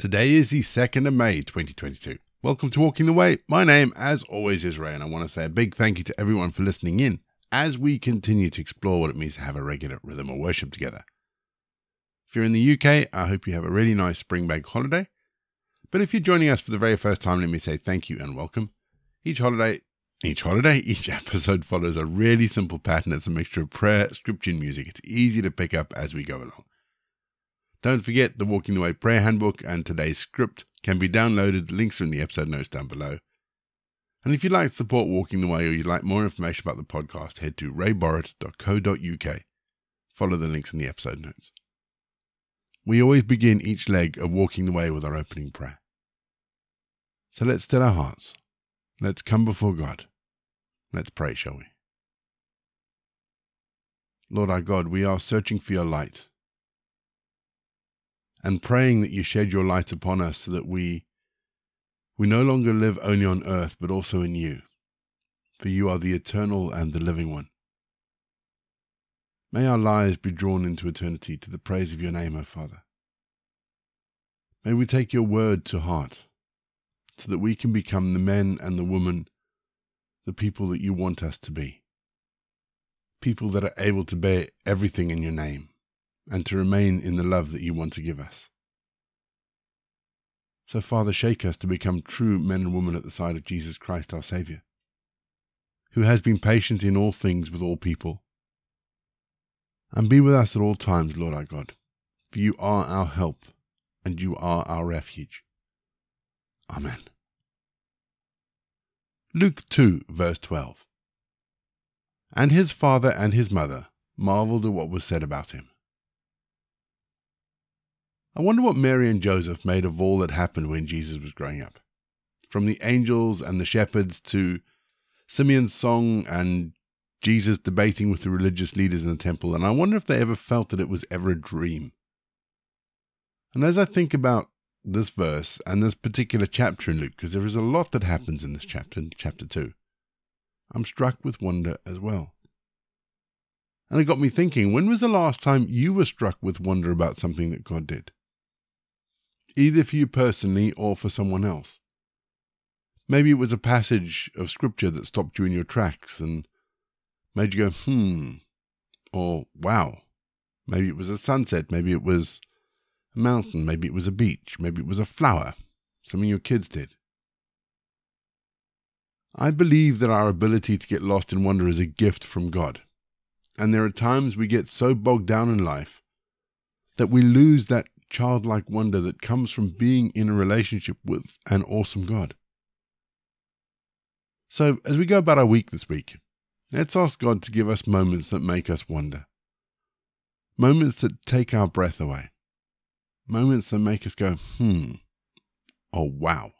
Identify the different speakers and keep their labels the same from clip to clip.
Speaker 1: Today is the 2nd of May 2022. Welcome to Walking the Way. My name, as always, is Ray, and I want to say a big thank you to everyone for listening in as we continue to explore what it means to have a regular rhythm of worship together. If you're in the UK, I hope you have a really nice spring break holiday. But if you're joining us for the very first time, let me say thank you and welcome. Each holiday, each holiday, each episode follows a really simple pattern. It's a mixture of prayer, scripture, and music. It's easy to pick up as we go along. Don't forget the Walking the Way prayer handbook and today's script can be downloaded. Links are in the episode notes down below. And if you'd like to support Walking the Way or you'd like more information about the podcast, head to rayborrett.co.uk. Follow the links in the episode notes. We always begin each leg of Walking the Way with our opening prayer. So let's still our hearts. Let's come before God. Let's pray, shall we? Lord our God, we are searching for your light and praying that you shed your light upon us so that we we no longer live only on earth but also in you. For you are the eternal and the living one. May our lives be drawn into eternity to the praise of your name o father. May we take your word to heart so that we can become the men and the women the people that you want us to be. People that are able to bear everything in your name and to remain in the love that you want to give us. So, Father, shake us to become true men and women at the side of Jesus Christ, our Saviour, who has been patient in all things with all people. And be with us at all times, Lord our God, for you are our help and you are our refuge. Amen. Luke 2, verse 12. And his father and his mother marveled at what was said about him. I wonder what Mary and Joseph made of all that happened when Jesus was growing up. From the angels and the shepherds to Simeon's song and Jesus debating with the religious leaders in the temple, and I wonder if they ever felt that it was ever a dream. And as I think about this verse and this particular chapter in Luke, because there is a lot that happens in this chapter, chapter 2, I'm struck with wonder as well. And it got me thinking when was the last time you were struck with wonder about something that God did? Either for you personally or for someone else. Maybe it was a passage of scripture that stopped you in your tracks and made you go, hmm, or wow. Maybe it was a sunset, maybe it was a mountain, maybe it was a beach, maybe it was a flower, something your kids did. I believe that our ability to get lost in wonder is a gift from God. And there are times we get so bogged down in life that we lose that childlike wonder that comes from being in a relationship with an awesome God. So, as we go about our week this week, let's ask God to give us moments that make us wonder. Moments that take our breath away. Moments that make us go, hmm, or wow.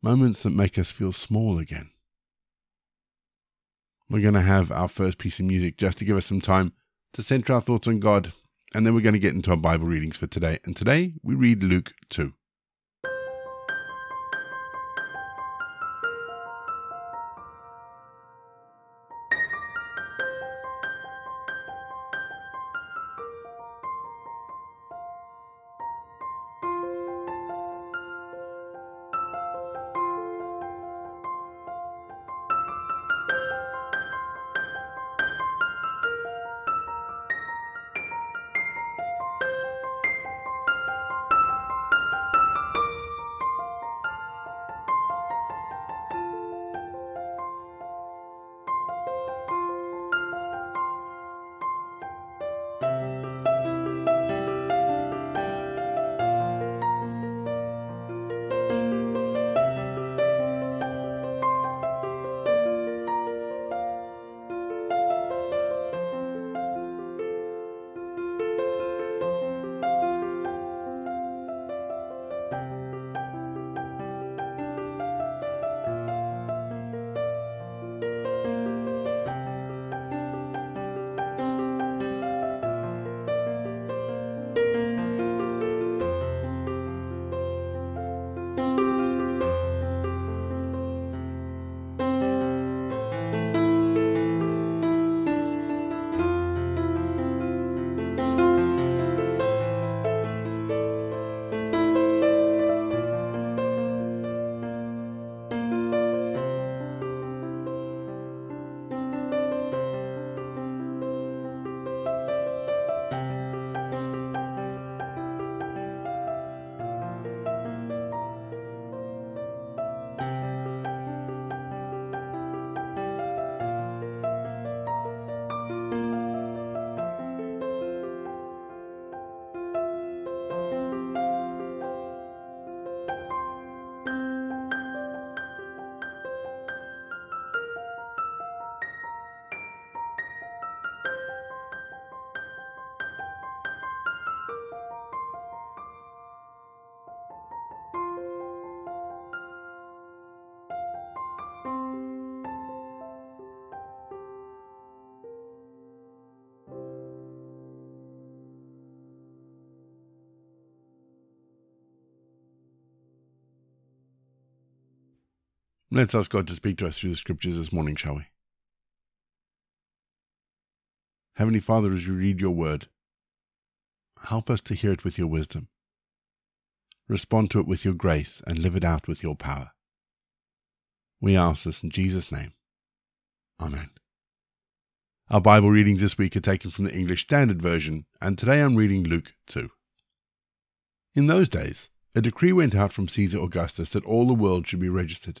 Speaker 1: Moments that make us feel small again. We're going to have our first piece of music just to give us some time to center our thoughts on God and then we're going to get into our Bible readings for today. And today we read Luke 2. Let's ask God to speak to us through the scriptures this morning, shall we? Heavenly Father, as you read your word, help us to hear it with your wisdom. Respond to it with your grace and live it out with your power. We ask this in Jesus' name. Amen. Our Bible readings this week are taken from the English Standard Version, and today I'm reading Luke 2. In those days, a decree went out from Caesar Augustus that all the world should be registered.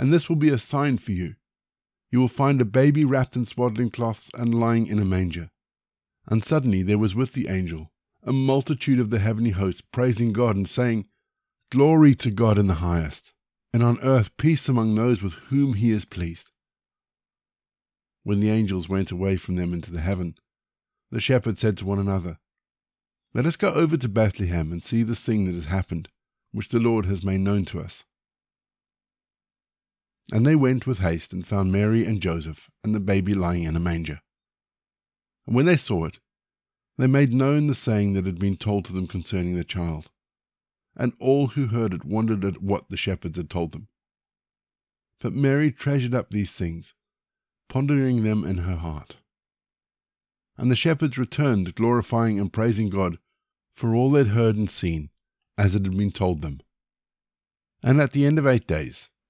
Speaker 1: and this will be a sign for you. You will find a baby wrapped in swaddling cloths and lying in a manger. And suddenly there was with the angel a multitude of the heavenly hosts praising God and saying, Glory to God in the highest, and on earth peace among those with whom he is pleased. When the angels went away from them into the heaven, the shepherds said to one another, Let us go over to Bethlehem and see this thing that has happened, which the Lord has made known to us. And they went with haste and found Mary and Joseph and the baby lying in a manger. And when they saw it, they made known the saying that had been told to them concerning the child. And all who heard it wondered at what the shepherds had told them. But Mary treasured up these things, pondering them in her heart. And the shepherds returned, glorifying and praising God for all they'd heard and seen, as it had been told them. And at the end of eight days,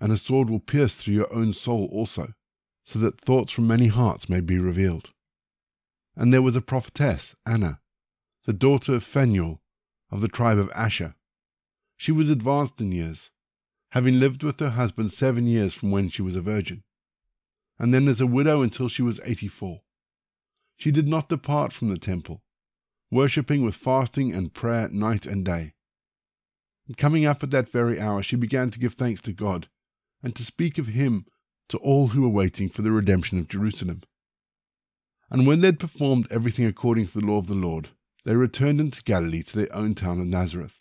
Speaker 1: and a sword will pierce through your own soul also, so that thoughts from many hearts may be revealed. And there was a prophetess, Anna, the daughter of Phanuel, of the tribe of Asher. She was advanced in years, having lived with her husband seven years from when she was a virgin, and then as a widow until she was eighty four. She did not depart from the temple, worshipping with fasting and prayer night and day. And coming up at that very hour, she began to give thanks to God and to speak of him to all who were waiting for the redemption of Jerusalem. And when they had performed everything according to the law of the Lord, they returned into Galilee to their own town of Nazareth.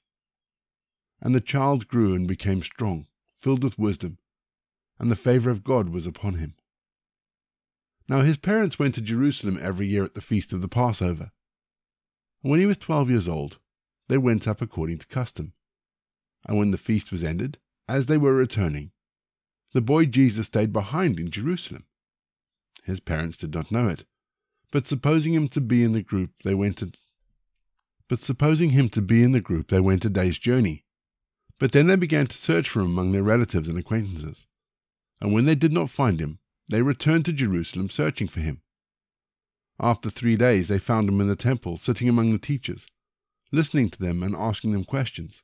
Speaker 1: And the child grew and became strong, filled with wisdom, and the favor of God was upon him. Now his parents went to Jerusalem every year at the feast of the Passover. And when he was twelve years old, they went up according to custom. And when the feast was ended, as they were returning, the boy Jesus stayed behind in Jerusalem. His parents did not know it, but supposing him to be in the group, they went a, but supposing him to be in the group, they went a day's journey. But then they began to search for him among their relatives and acquaintances. And when they did not find him, they returned to Jerusalem searching for him. After three days, they found him in the temple, sitting among the teachers, listening to them and asking them questions.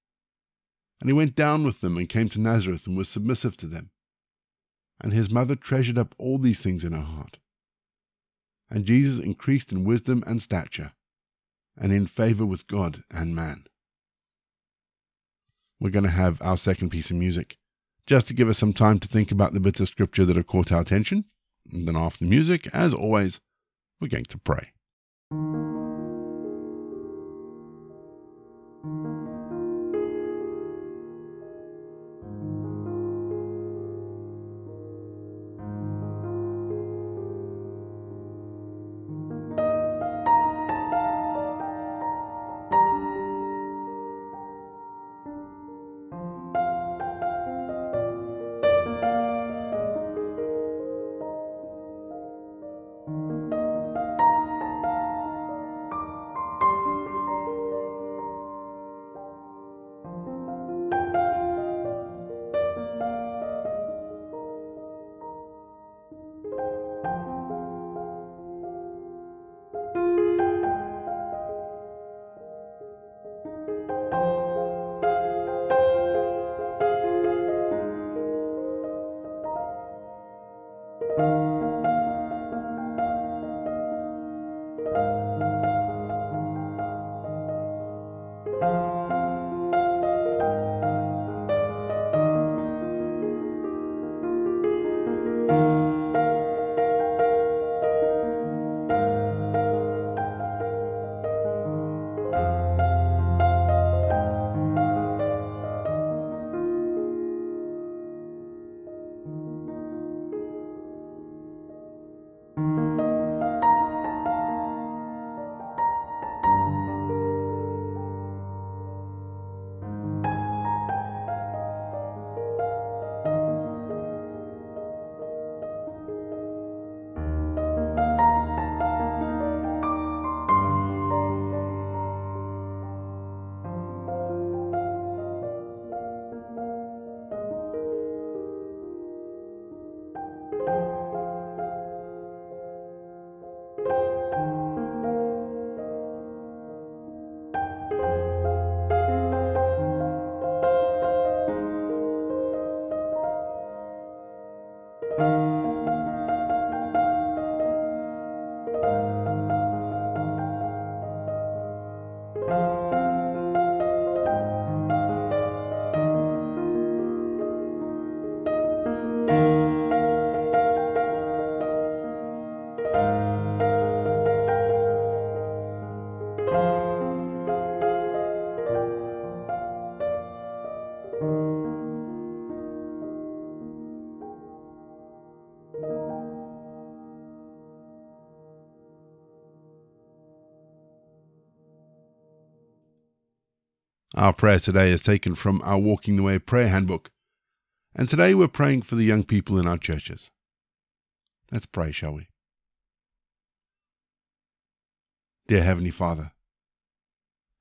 Speaker 1: And he went down with them and came to Nazareth and was submissive to them. And his mother treasured up all these things in her heart. And Jesus increased in wisdom and stature, and in favor with God and man. We're going to have our second piece of music, just to give us some time to think about the bits of scripture that have caught our attention. And then after the music, as always, we're going to pray. Our prayer today is taken from our Walking the Way prayer handbook, and today we're praying for the young people in our churches. Let's pray, shall we? Dear Heavenly Father,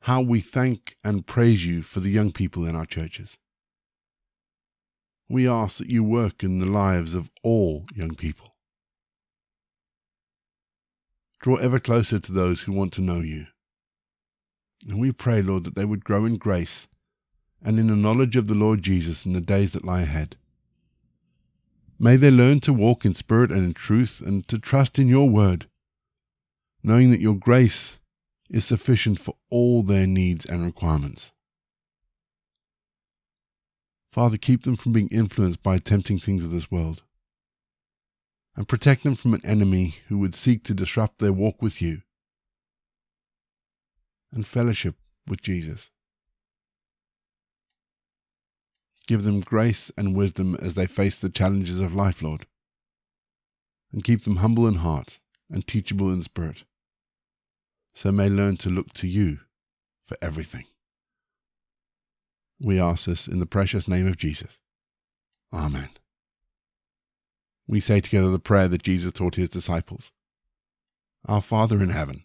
Speaker 1: how we thank and praise you for the young people in our churches. We ask that you work in the lives of all young people. Draw ever closer to those who want to know you. And we pray, Lord, that they would grow in grace and in the knowledge of the Lord Jesus in the days that lie ahead. May they learn to walk in spirit and in truth and to trust in your word, knowing that your grace is sufficient for all their needs and requirements. Father, keep them from being influenced by tempting things of this world. and protect them from an enemy who would seek to disrupt their walk with you and fellowship with Jesus. Give them grace and wisdom as they face the challenges of life, Lord, and keep them humble in heart and teachable in spirit, so may learn to look to you for everything. We ask this in the precious name of Jesus. Amen. We say together the prayer that Jesus taught his disciples Our Father in heaven,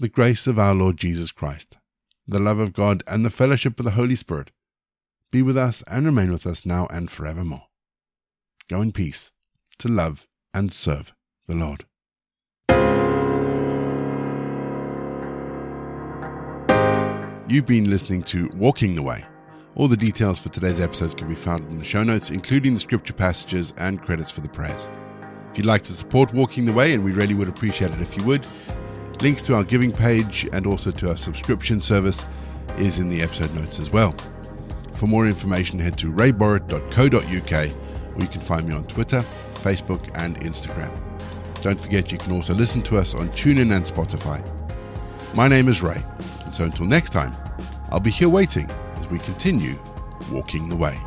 Speaker 1: The grace of our Lord Jesus Christ, the love of God, and the fellowship of the Holy Spirit be with us and remain with us now and forevermore. Go in peace to love and serve the Lord. You've been listening to Walking the Way all the details for today's episodes can be found in the show notes, including the scripture passages and credits for the prayers. If you'd like to support Walking the Way, and we really would appreciate it if you would, links to our giving page and also to our subscription service is in the episode notes as well. For more information, head to rayborrett.co.uk or you can find me on Twitter, Facebook, and Instagram. Don't forget you can also listen to us on TuneIn and Spotify. My name is Ray, and so until next time, I'll be here waiting as we continue walking the way.